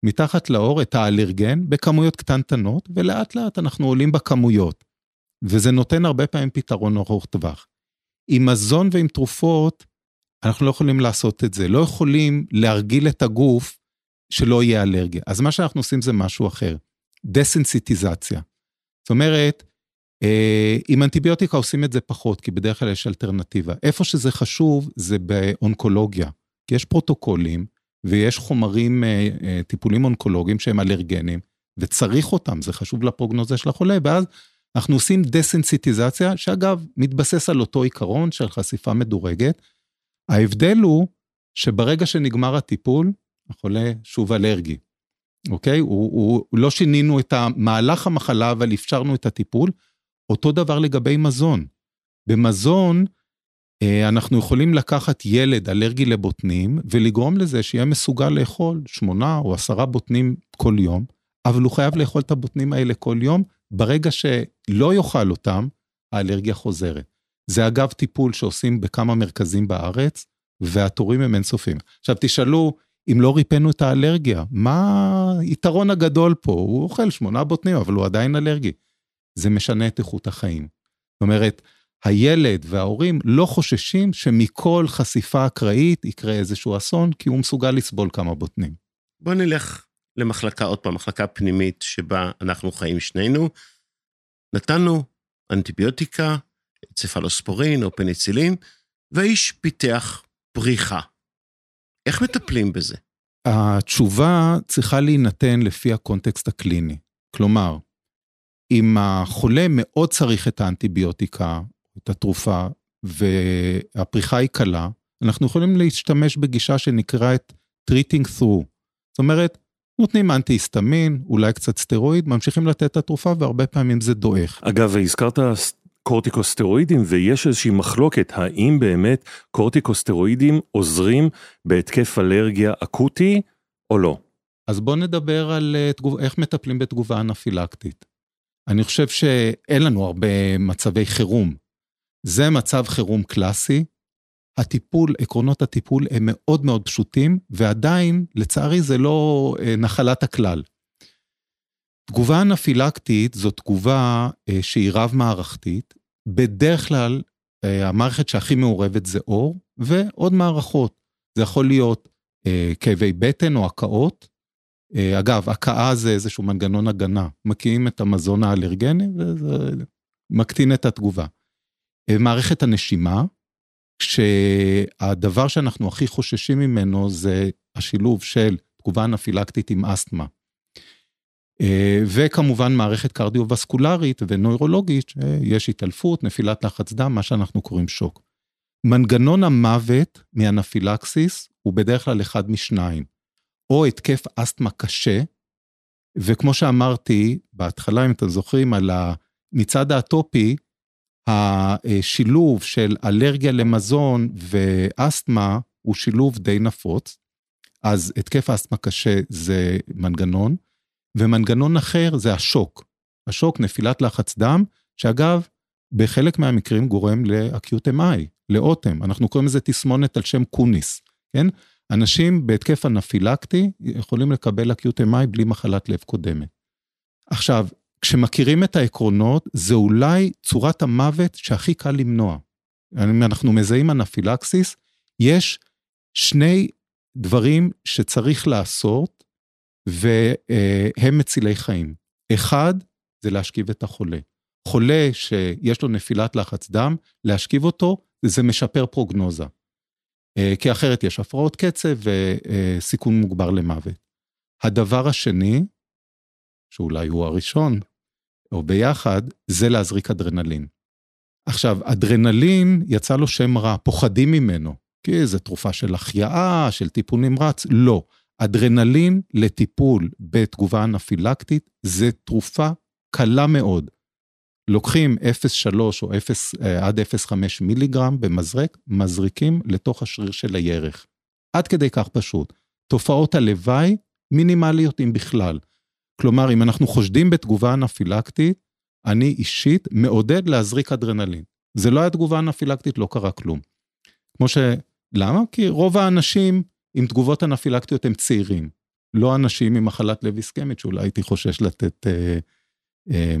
מתחת לאור את האלרגן בכמויות קטנטנות, ולאט לאט אנחנו עולים בכמויות. וזה נותן הרבה פעמים פתרון ארוך טווח. עם מזון ועם תרופות, אנחנו לא יכולים לעשות את זה. לא יכולים להרגיל את הגוף שלא יהיה אלרגיה. אז מה שאנחנו עושים זה משהו אחר, דסנסיטיזציה. זאת אומרת, אה, עם אנטיביוטיקה עושים את זה פחות, כי בדרך כלל יש אלטרנטיבה. איפה שזה חשוב זה באונקולוגיה, כי יש פרוטוקולים ויש חומרים, אה, אה, טיפולים אונקולוגיים שהם אלרגנים, וצריך אותם, זה חשוב לפרוגנוזה של החולה, ואז אנחנו עושים דסנסיטיזציה, שאגב, מתבסס על אותו עיקרון של חשיפה מדורגת. ההבדל הוא שברגע שנגמר הטיפול, החולה שוב אלרגי, אוקיי? הוא, הוא, לא שינינו את מהלך המחלה, אבל אפשרנו את הטיפול. אותו דבר לגבי מזון. במזון, אה, אנחנו יכולים לקחת ילד אלרגי לבוטנים ולגרום לזה שיהיה מסוגל לאכול שמונה או עשרה בוטנים כל יום, אבל הוא חייב לאכול את הבוטנים האלה כל יום. ברגע שלא יאכל אותם, האלרגיה חוזרת. זה אגב טיפול שעושים בכמה מרכזים בארץ, והתורים הם אינסופיים. עכשיו תשאלו, אם לא ריפאנו את האלרגיה? מה היתרון הגדול פה? הוא אוכל שמונה בוטנים, אבל הוא עדיין אלרגי. זה משנה את איכות החיים. זאת אומרת, הילד וההורים לא חוששים שמכל חשיפה אקראית יקרה איזשהו אסון, כי הוא מסוגל לסבול כמה בוטנים. בוא נלך למחלקה, עוד פעם, מחלקה פנימית שבה אנחנו חיים שנינו. נתנו אנטיביוטיקה, צפלוספורין או פניצילין, והאיש פיתח פריחה. איך מטפלים בזה? התשובה צריכה להינתן לפי הקונטקסט הקליני. כלומר, אם החולה מאוד צריך את האנטיביוטיקה, את התרופה, והפריחה היא קלה, אנחנו יכולים להשתמש בגישה שנקראת treating through. זאת אומרת, נותנים אנטי-היסטמין, אולי קצת סטרואיד, ממשיכים לתת את התרופה והרבה פעמים זה דועך. אגב, הזכרת קורטיקוסטרואידים ויש איזושהי מחלוקת, האם באמת קורטיקוסטרואידים עוזרים בהתקף אלרגיה אקוטי או לא? אז בואו נדבר על אה, תגוב, איך מטפלים בתגובה אנפילקטית. אני חושב שאין לנו הרבה מצבי חירום. זה מצב חירום קלאסי. הטיפול, עקרונות הטיפול הם מאוד מאוד פשוטים, ועדיין, לצערי, זה לא אה, נחלת הכלל. תגובה אנפילקטית זו תגובה אה, שהיא רב-מערכתית. בדרך כלל, המערכת שהכי מעורבת זה אור, ועוד מערכות. זה יכול להיות כאבי בטן או הקאות, אה, אגב, הקאה זה איזשהו מנגנון הגנה, מקיאים את המזון האלרגני וזה מקטין את התגובה. אה, מערכת הנשימה, כשהדבר שאנחנו הכי חוששים ממנו זה השילוב של תגובה אנפילקטית עם אסתמה. אה, וכמובן מערכת קרדיו-וסקולרית ונוירולוגית, שיש התעלפות, נפילת לחץ דם, מה שאנחנו קוראים שוק. מנגנון המוות מאנפילקסיס הוא בדרך כלל אחד משניים. או התקף אסתמה קשה, וכמו שאמרתי בהתחלה, אם אתם זוכרים, על המצעד האטופי, השילוב של אלרגיה למזון ואסתמה הוא שילוב די נפוץ. אז התקף אסתמה קשה זה מנגנון, ומנגנון אחר זה השוק. השוק, נפילת לחץ דם, שאגב, בחלק מהמקרים גורם לאקיוט אמאי, לאוטם. אנחנו קוראים לזה תסמונת על שם קוניס, כן? אנשים בהתקף אנפילקטי יכולים לקבל אקיוט אמי בלי מחלת לב קודמת. עכשיו, כשמכירים את העקרונות, זה אולי צורת המוות שהכי קל למנוע. אם אנחנו מזהים אנפילקסיס, יש שני דברים שצריך לעשות, והם מצילי חיים. אחד, זה להשכיב את החולה. חולה שיש לו נפילת לחץ דם, להשכיב אותו, זה משפר פרוגנוזה. אה, כי אחרת יש הפרעות קצב וסיכון מוגבר למוות. הדבר השני, שאולי הוא הראשון, או ביחד, זה להזריק אדרנלין. עכשיו, אדרנלין יצא לו שם רע, פוחדים ממנו, כי זו תרופה של החייאה, של טיפול נמרץ, לא. אדרנלין לטיפול בתגובה אנפילקטית זה תרופה קלה מאוד. לוקחים 0.3 או 0 אה, עד 0.5 מיליגרם במזרק, מזריקים לתוך השריר של הירך. עד כדי כך פשוט. תופעות הלוואי מינימליות אם בכלל. כלומר, אם אנחנו חושדים בתגובה אנפילקטית, אני אישית מעודד להזריק אדרנלין. זה לא היה תגובה אנפילקטית, לא קרה כלום. כמו ש... למה? כי רוב האנשים עם תגובות אנפילקטיות הם צעירים. לא אנשים עם מחלת לב איסקמית, שאולי הייתי חושש לתת אה, אה,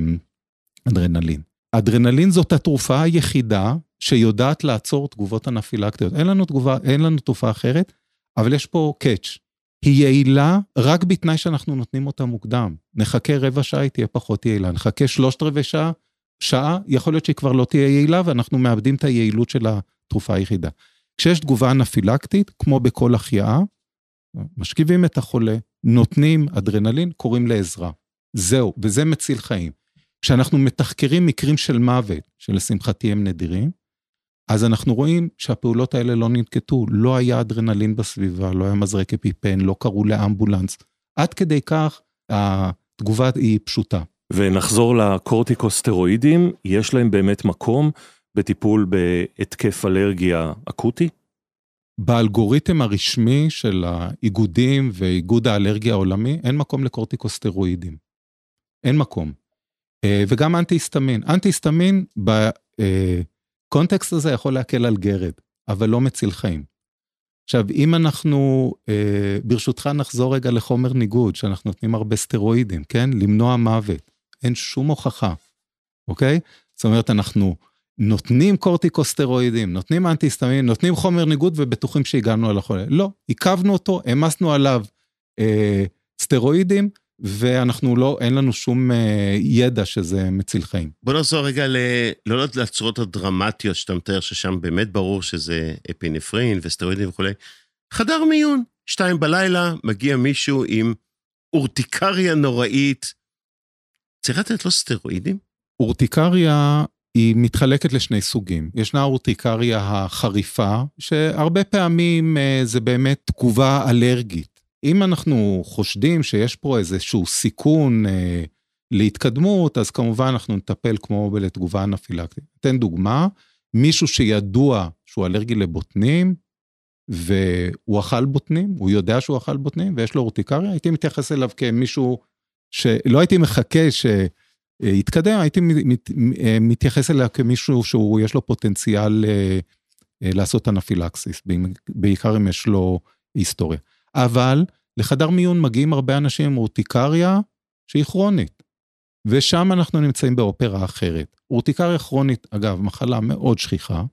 אדרנלין. אדרנלין זאת התרופה היחידה שיודעת לעצור תגובות אנפילקטיות. אין לנו תגובה, אין לנו תרופה אחרת, אבל יש פה קאץ'. היא יעילה רק בתנאי שאנחנו נותנים אותה מוקדם. נחכה רבע שעה, היא תהיה פחות יעילה. נחכה שלושת רבעי שעה, שעה, יכול להיות שהיא כבר לא תהיה יעילה, ואנחנו מאבדים את היעילות של התרופה היחידה. כשיש תגובה אנפילקטית, כמו בכל החייאה, משכיבים את החולה, נותנים אדרנלין, קוראים לעזרה. זהו, וזה מציל חיים. כשאנחנו מתחקרים מקרים של מוות, שלשמחתי הם נדירים, אז אנחנו רואים שהפעולות האלה לא ננקטו, לא היה אדרנלין בסביבה, לא היה מזרק אפיפן, לא קראו לאמבולנס. עד כדי כך התגובה היא פשוטה. ונחזור לקורטיקוסטרואידים, יש להם באמת מקום בטיפול בהתקף אלרגיה אקוטי? באלגוריתם הרשמי של האיגודים ואיגוד האלרגיה העולמי, אין מקום לקורטיקוסטרואידים. אין מקום. אה, וגם אנטי-היסטמין. אנטי-היסטמין בקונטקסט הזה יכול להקל על גרד, אבל לא מציל חיים. עכשיו, אם אנחנו, אה, ברשותך נחזור רגע לחומר ניגוד, שאנחנו נותנים הרבה סטרואידים, כן? למנוע מוות. אין שום הוכחה, אוקיי? זאת אומרת, אנחנו נותנים קורטיקוסטרואידים, נותנים אנטי-היסטמינים, נותנים חומר ניגוד ובטוחים שהגענו על החולה. לא, עיכבנו אותו, העמסנו עליו אה, סטרואידים, ואנחנו לא, אין לנו שום אה, ידע שזה מציל חיים. בוא נחזור רגע ל... לא לצורות הדרמטיות שאתה מתאר, ששם באמת ברור שזה אפינפרין וסטרואידים וכולי. חדר מיון, שתיים בלילה, מגיע מישהו עם אורטיקריה נוראית. צריך לתת לו סטרואידים? אורטיקריה היא מתחלקת לשני סוגים. ישנה אורטיקריה החריפה, שהרבה פעמים אה, זה באמת תגובה אלרגית. אם אנחנו חושדים שיש פה איזשהו סיכון אה, להתקדמות, אז כמובן אנחנו נטפל כמו לתגובה אנפילקטית. אתן דוגמה, מישהו שידוע שהוא אלרגי לבוטנים, והוא אכל בוטנים, הוא יודע שהוא אכל בוטנים ויש לו אורטיקריה, הייתי מתייחס אליו כמישהו שלא הייתי מחכה שיתקדם, הייתי מת, מתייחס אליו כמישהו שהוא, יש לו פוטנציאל אה, אה, לעשות אנפילקסיס, בעיקר אם יש לו היסטוריה. אבל לחדר מיון מגיעים הרבה אנשים עם אורטיקריה שהיא כרונית, ושם אנחנו נמצאים באופרה אחרת. אורטיקריה כרונית, אגב, מחלה מאוד שכיחה,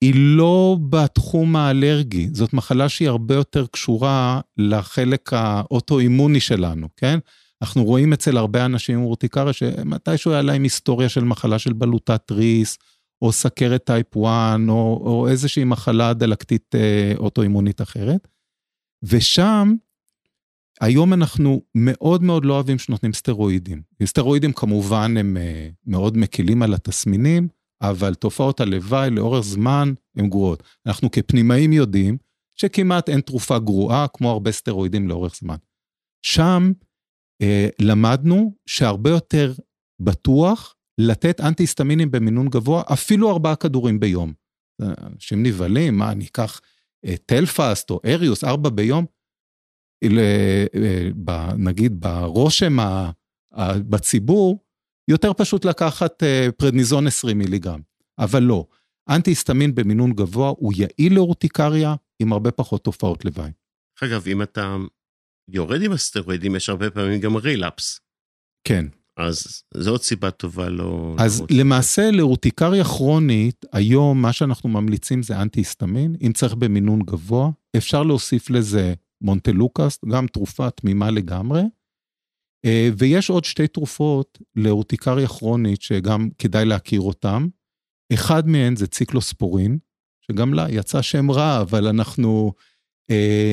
היא לא בתחום האלרגי, זאת מחלה שהיא הרבה יותר קשורה לחלק האוטואימוני שלנו, כן? אנחנו רואים אצל הרבה אנשים עם אורטיקריה שמתישהו היה להם היסטוריה של מחלה של בלוטת התריס, או סכרת type 1, או, או איזושהי מחלה דלקתית אה, אוטואימונית אחרת. ושם, היום אנחנו מאוד מאוד לא אוהבים שנותנים סטרואידים. סטרואידים כמובן הם אה, מאוד מקילים על התסמינים, אבל תופעות הלוואי לאורך זמן הן גרועות. אנחנו כפנימאים יודעים שכמעט אין תרופה גרועה כמו הרבה סטרואידים לאורך זמן. שם למדנו שהרבה יותר בטוח לתת אנטי-היסטמינים במינון גבוה, אפילו ארבעה כדורים ביום. אנשים נבהלים, מה, אני אקח אה, טלפסט או אריוס, ארבע ביום? אה, נגיד ברושם בציבור, יותר פשוט לקחת פרדניזון 20 מיליגרם, אבל לא. אנטי-היסטמין במינון גבוה הוא יעיל לאורטיקריה עם הרבה פחות תופעות לוואי. אגב, אם אתה יורד עם הסטרואידים, יש הרבה פעמים גם רילאפס. כן. אז זו עוד סיבה טובה לא... אז לא למעשה לאורטיקריה כרונית, היום מה שאנחנו ממליצים זה אנטי-היסטמין, אם צריך במינון גבוה, אפשר להוסיף לזה מונטלוקאסט, גם תרופה תמימה לגמרי, אה, ויש עוד שתי תרופות לאורטיקריה כרונית שגם כדאי להכיר אותן. אחד מהן זה ציקלוספורין, שגם לה יצא שם רע, אבל אנחנו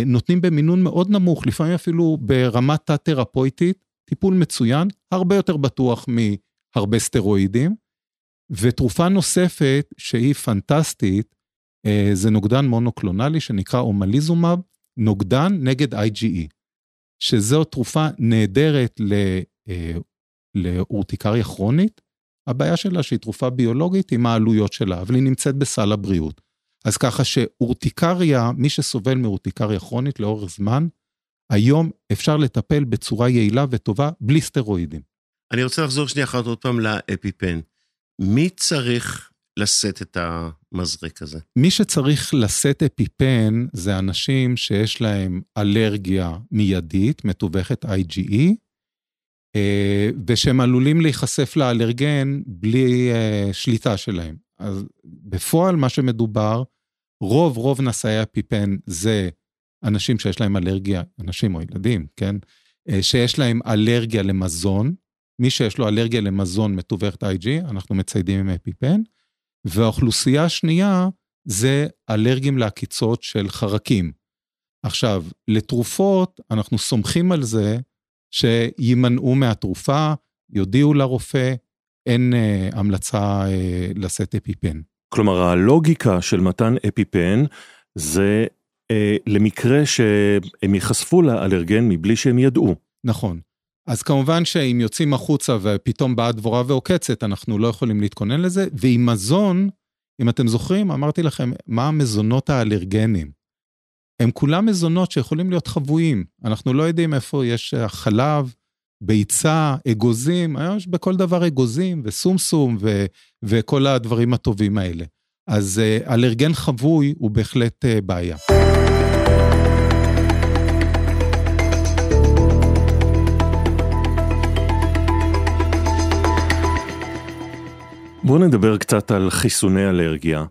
נותנים במינון מאוד נמוך, לפעמים אפילו ברמה תת-תרפויטית, טיפול מצוין, הרבה יותר בטוח מהרבה סטרואידים. ותרופה נוספת שהיא פנטסטית, אה, זה נוגדן מונוקלונלי שנקרא אומליזומב, נוגדן נגד IgE. שזו תרופה נהדרת אה, לאורטיקריה כרונית. הבעיה שלה שהיא תרופה ביולוגית עם העלויות שלה, אבל היא נמצאת בסל הבריאות. אז ככה שאורטיקריה, מי שסובל מאורטיקריה כרונית לאורך זמן, היום אפשר לטפל בצורה יעילה וטובה בלי סטרואידים. אני רוצה לחזור שנייה אחת עוד פעם לאפיפן. מי צריך לשאת את המזרק הזה? מי שצריך לשאת אפיפן זה אנשים שיש להם אלרגיה מיידית, מתווכת IgE, אה, ושהם עלולים להיחשף לאלרגן בלי אה, שליטה שלהם. אז בפועל מה שמדובר, רוב רוב נשאי אפיפן זה אנשים שיש להם אלרגיה, אנשים או ילדים, כן? אה, שיש להם אלרגיה למזון. מי שיש לו אלרגיה למזון מתווכת IG, אנחנו מציידים עם אפיפן. והאוכלוסייה השנייה זה אלרגים לעקיצות של חרקים. עכשיו, לתרופות, אנחנו סומכים על זה שימנעו מהתרופה, יודיעו לרופא, אין אה, המלצה אה, לשאת אפיפן. כלומר, הלוגיקה של מתן אפיפן זה אה, למקרה שהם ייחשפו לאלרגן מבלי שהם ידעו. נכון. אז כמובן שאם יוצאים החוצה ופתאום באה דבורה ועוקצת, אנחנו לא יכולים להתכונן לזה. ועם מזון, אם אתם זוכרים, אמרתי לכם, מה המזונות האלרגנים? הם כולם מזונות שיכולים להיות חבויים. אנחנו לא יודעים איפה יש חלב, ביצה, אגוזים, היום יש בכל דבר אגוזים וסומסום ו- וכל הדברים הטובים האלה. אז אה, אלרגן חבוי הוא בהחלט אה, בעיה. בואו נדבר קצת על חיסוני אלרגיה.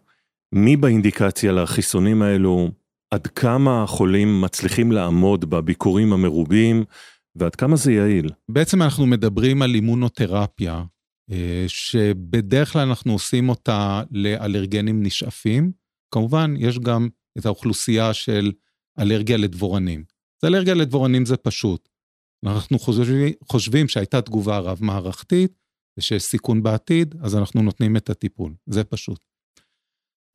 מי באינדיקציה לחיסונים האלו, עד כמה החולים מצליחים לעמוד בביקורים המרובים, ועד כמה זה יעיל? בעצם אנחנו מדברים על אימונותרפיה, אה, שבדרך כלל אנחנו עושים אותה לאלרגנים נשאפים. כמובן, יש גם את האוכלוסייה של אלרגיה לדבורנים. אז אלרגיה לדבורנים זה פשוט. אנחנו חושבים, חושבים שהייתה תגובה רב-מערכתית, ושיש סיכון בעתיד, אז אנחנו נותנים את הטיפול. זה פשוט.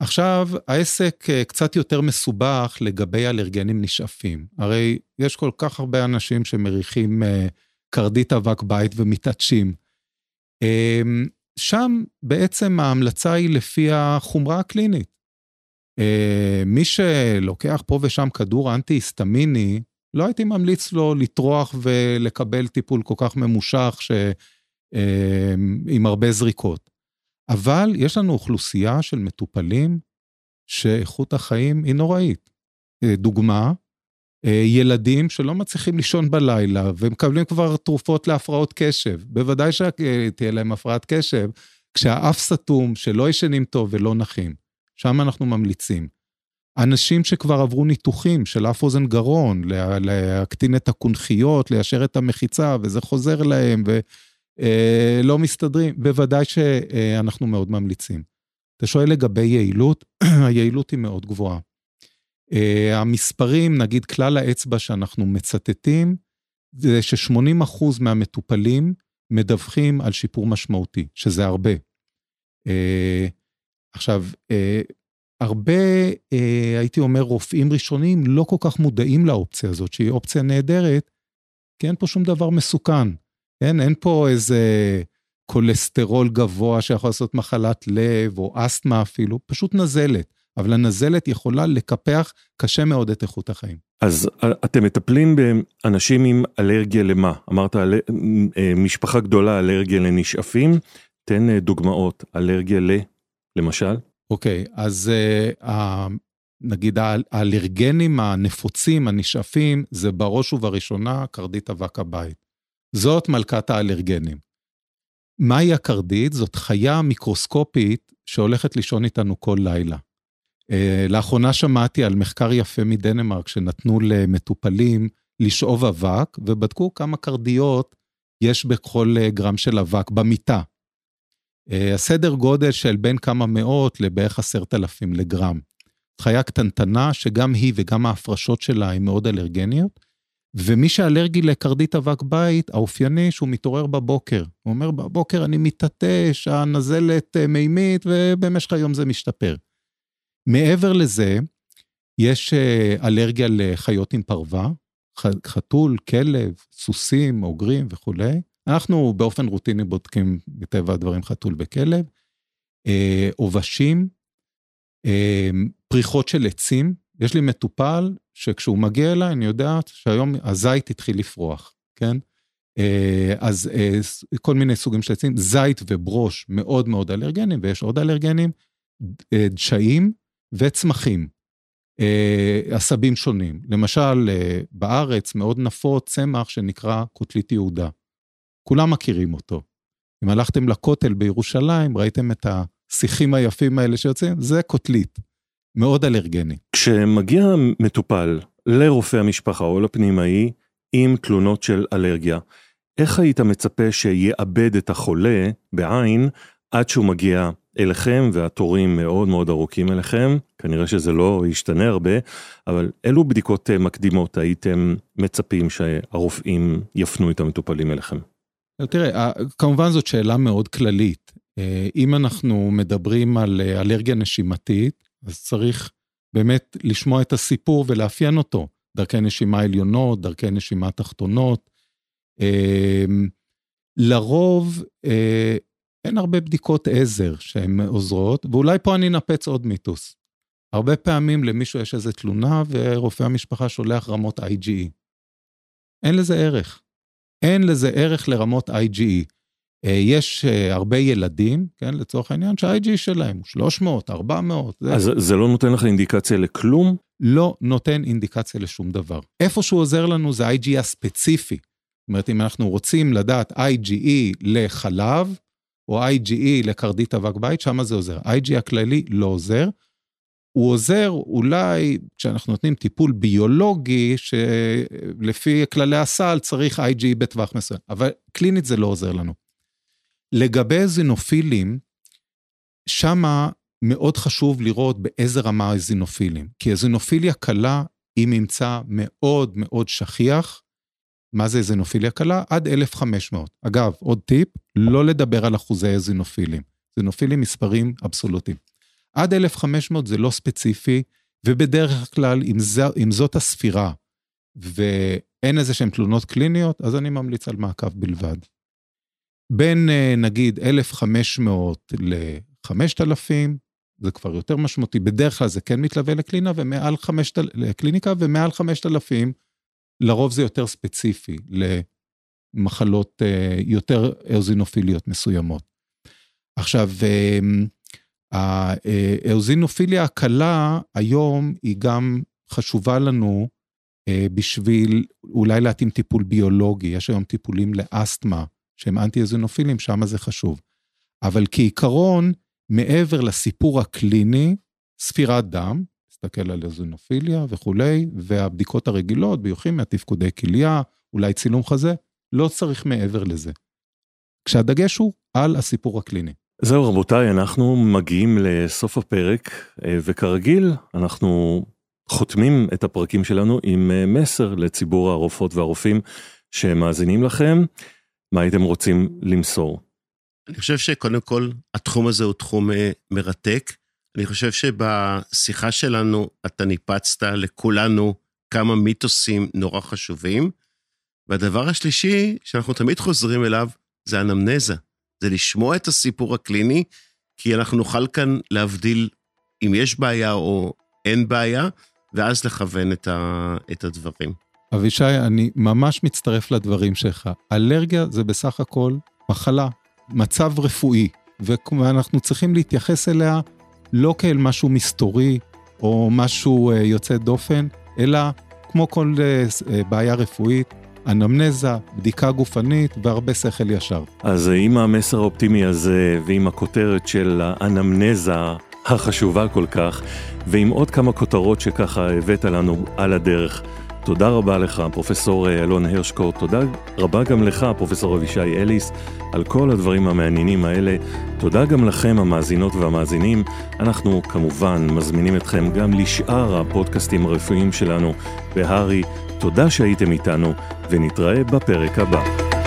עכשיו, העסק אה, קצת יותר מסובך לגבי אלרגנים נשאפים. הרי יש כל כך הרבה אנשים שמריחים אה, קרדית אבק בית ומתעטשים. אמ, שם בעצם ההמלצה היא לפי החומרה הקלינית. אה, מי שלוקח פה ושם כדור אנטי-היסטמיני, לא הייתי ממליץ לו לטרוח ולקבל טיפול כל כך ממושך ש... עם הרבה זריקות. אבל יש לנו אוכלוסייה של מטופלים שאיכות החיים היא נוראית. אה, דוגמה, אה, ילדים שלא מצליחים לישון בלילה ומקבלים כבר תרופות להפרעות קשב. בוודאי שתהיה להם הפרעת קשב, כשהאף סתום, שלא ישנים טוב ולא נחים. שם אנחנו ממליצים. אנשים שכבר עברו ניתוחים של אף אוזן גרון, להקטין את הקונכיות, ליישר את המחיצה, וזה חוזר להם, לא מסתדרים, בוודאי שאנחנו מאוד ממליצים. אתה שואל לגבי יעילות, היעילות היא מאוד גבוהה. אה, המספרים, נגיד כלל האצבע שאנחנו מצטטים, זה ש-80% מהמטופלים מדווחים על שיפור משמעותי, שזה הרבה. אה, עכשיו, הרבה, הייתי אומר, רופאים ראשונים לא כל כך מודעים לאופציה הזאת, שהיא אופציה נהדרת, כי אין פה שום דבר מסוכן. כן, אין פה איזה כולסטרול גבוה שיכול לעשות מחלת לב או אסתמה אפילו, פשוט נזלת. אבל הנזלת יכולה לקפח קשה מאוד את איכות החיים. אז אה, אתם מטפלים באנשים עם אלרגיה למה? אמרת אל... אה, משפחה גדולה אלרגיה לנשאפים, תן אה, דוגמאות, אלרגיה ל... למשל? אוקיי, אז uh, נגיד האלרגנים הנפוצים, הנשאפים, זה בראש ובראשונה קרדית אבק הבית. זאת מלכת האלרגנים. מהי הקרדית? זאת חיה מיקרוסקופית שהולכת לישון איתנו כל לילה. Uh, לאחרונה שמעתי על מחקר יפה מדנמרק שנתנו למטופלים לשאוב אבק ובדקו כמה קרדיות יש בכל uh, גרם של אבק במיטה. Uh, הסדר גודל של בין כמה מאות לבערך עשרת אלפים לגרם. חיה קטנטנה שגם היא וגם ההפרשות שלה הן מאוד אלרגניות, ומי שאלרגי לקרדית אבק בית, האופייני שהוא מתעורר בבוקר. הוא אומר, בבוקר אני מתעטש, הנזלת אה, מימית, ובמשך היום זה משתפר. מעבר לזה, יש אה, אלרגיה לחיות עם פרווה, חתול, כלב, סוסים, אוגרים וכולי. אנחנו באופן רוטיני בודקים מטבע הדברים חתול וכלב. אה, עובשים, פריחות של עצים, יש לי מטופל שכשהוא מגיע אליי, אני יודע שהיום הזית התחיל לפרוח, כן? אה, אז אה, כל מיני סוגים של עצים, זית וברוש מאוד מאוד אלרגנים, ויש עוד אלרגנים, אה, דשאים וצמחים, עשבים שונים. למשל, בארץ מאוד נפוץ צמח שנקרא קוטלית יהודה. כולם מכירים אותו. אם הלכתם לכותל בירושלים, ראיתם את השיחים היפים האלה שיוצאים, זה קוטלית. מאוד אלרגני. כשמגיע מטופל לרופא המשפחה או לפנימאי עם תלונות של אלרגיה, איך היית מצפה שיאבד את החולה בעין עד שהוא מגיע אליכם והתורים מאוד מאוד ארוכים אליכם, כנראה שזה לא ישתנה הרבה, אבל אילו בדיקות מקדימות הייתם מצפים שהרופאים יפנו את המטופלים אליכם? תראה, כמובן זאת שאלה מאוד כללית. אה, אם אנחנו מדברים על אה, אלרגיה נשימתית, אז צריך באמת לשמוע את הסיפור ולאפיין אותו. דרכי נשימה עליונות, דרכי נשימה תחתונות. אמ, לרוב אה, אין הרבה בדיקות עזר שהן עוזרות, ואולי פה אני אנפץ עוד מיתוס. הרבה פעמים למישהו יש איזו תלונה ורופא המשפחה שולח רמות IgE. אין לזה ערך. אין לזה ערך לרמות IgE. אה, יש אה, הרבה ילדים, כן, לצורך העניין, שה-IG שלהם הוא 300, 400. זה... אז זה לא נותן לך אינדיקציה לכלום? לא נותן אינדיקציה לשום דבר. איפה שהוא עוזר לנו זה ה-IG הספציפי. זאת אומרת, אם אנחנו רוצים לדעת IgE לחלב, או IgE לקרדית אבק בית, שם זה עוזר. IG הכללי לא עוזר. הוא עוזר אולי כשאנחנו נותנים טיפול ביולוגי, שלפי כללי הסל צריך IG בטווח מסוים, אבל קלינית זה לא עוזר לנו. לגבי זינופילים, שמה מאוד חשוב לראות באיזה רמה הזינופילים, כי הזינופיליה קלה היא ממצא מאוד מאוד שכיח. מה זה זינופיליה קלה? עד 1,500. אגב, עוד טיפ, לא לדבר על אחוזי הזינופילים. זינופילים מספרים אבסולוטיים. עד 1,500 זה לא ספציפי, ובדרך כלל, אם, זה, אם זאת הספירה, ואין איזה שהן תלונות קליניות, אז אני ממליץ על מעקב בלבד. בין אה, נגיד 1,500 ל-5,000, זה כבר יותר משמעותי, בדרך כלל זה כן מתלווה לקלינה, ומעל 5,000, לקליניקה, ומעל 5,000, לרוב זה יותר ספציפי למחלות אה, יותר אוזינופיליות מסוימות. עכשיו, אה, האוזינופיליה הקלה היום היא גם חשובה לנו בשביל אולי להתאים טיפול ביולוגי, יש היום טיפולים לאסתמה. שהם אנטי-אזינופילים, שם זה חשוב. אבל כעיקרון, מעבר לסיפור הקליני, ספירת דם, נסתכל על אזינופיליה וכולי, והבדיקות הרגילות, ביוכימיה, תפקודי כליה, אולי צילום חזה, לא צריך מעבר לזה. כשהדגש הוא על הסיפור הקליני. זהו רבותיי, אנחנו מגיעים לסוף הפרק, אה, וכרגיל, אנחנו חותמים את הפרקים שלנו עם אה, מסר לציבור הרופאות והרופאים שמאזינים לכם. מה הייתם רוצים למסור? אני חושב שקודם כל, התחום הזה הוא תחום אה, מרתק. אני חושב שבשיחה שלנו אתה ניפצת לכולנו כמה מיתוסים נורא חשובים. והדבר השלישי, שאנחנו תמיד חוזרים אליו, זה אנמנזה. זה לשמוע את הסיפור הקליני, כי אנחנו נוכל כאן להבדיל אם יש בעיה או אין בעיה, ואז לכוון את, ה, את הדברים. אבישי, אני ממש מצטרף לדברים שלך. אלרגיה זה בסך הכל מחלה, מצב רפואי, ואנחנו צריכים להתייחס אליה לא כאל משהו מסתורי או משהו אה, יוצא דופן, אלא כמו כל אה, אה, בעיה רפואית, אנמנזה, בדיקה גופנית והרבה שכל ישר. אז עם המסר האופטימי הזה ועם הכותרת של האנמנזה החשובה כל כך, ועם עוד כמה כותרות שככה הבאת לנו על הדרך, תודה רבה לך, פרופסור אה, אלון הרשקו, תודה רבה גם לך, פרופסור אבישי אליס, על כל הדברים המעניינים האלה. תודה גם לכם, המאזינות והמאזינים. אנחנו כמובן מזמינים אתכם גם לשאר הפודקאסטים הרפואיים שלנו בהארי. תודה שהייתם איתנו, ונתראה בפרק הבא.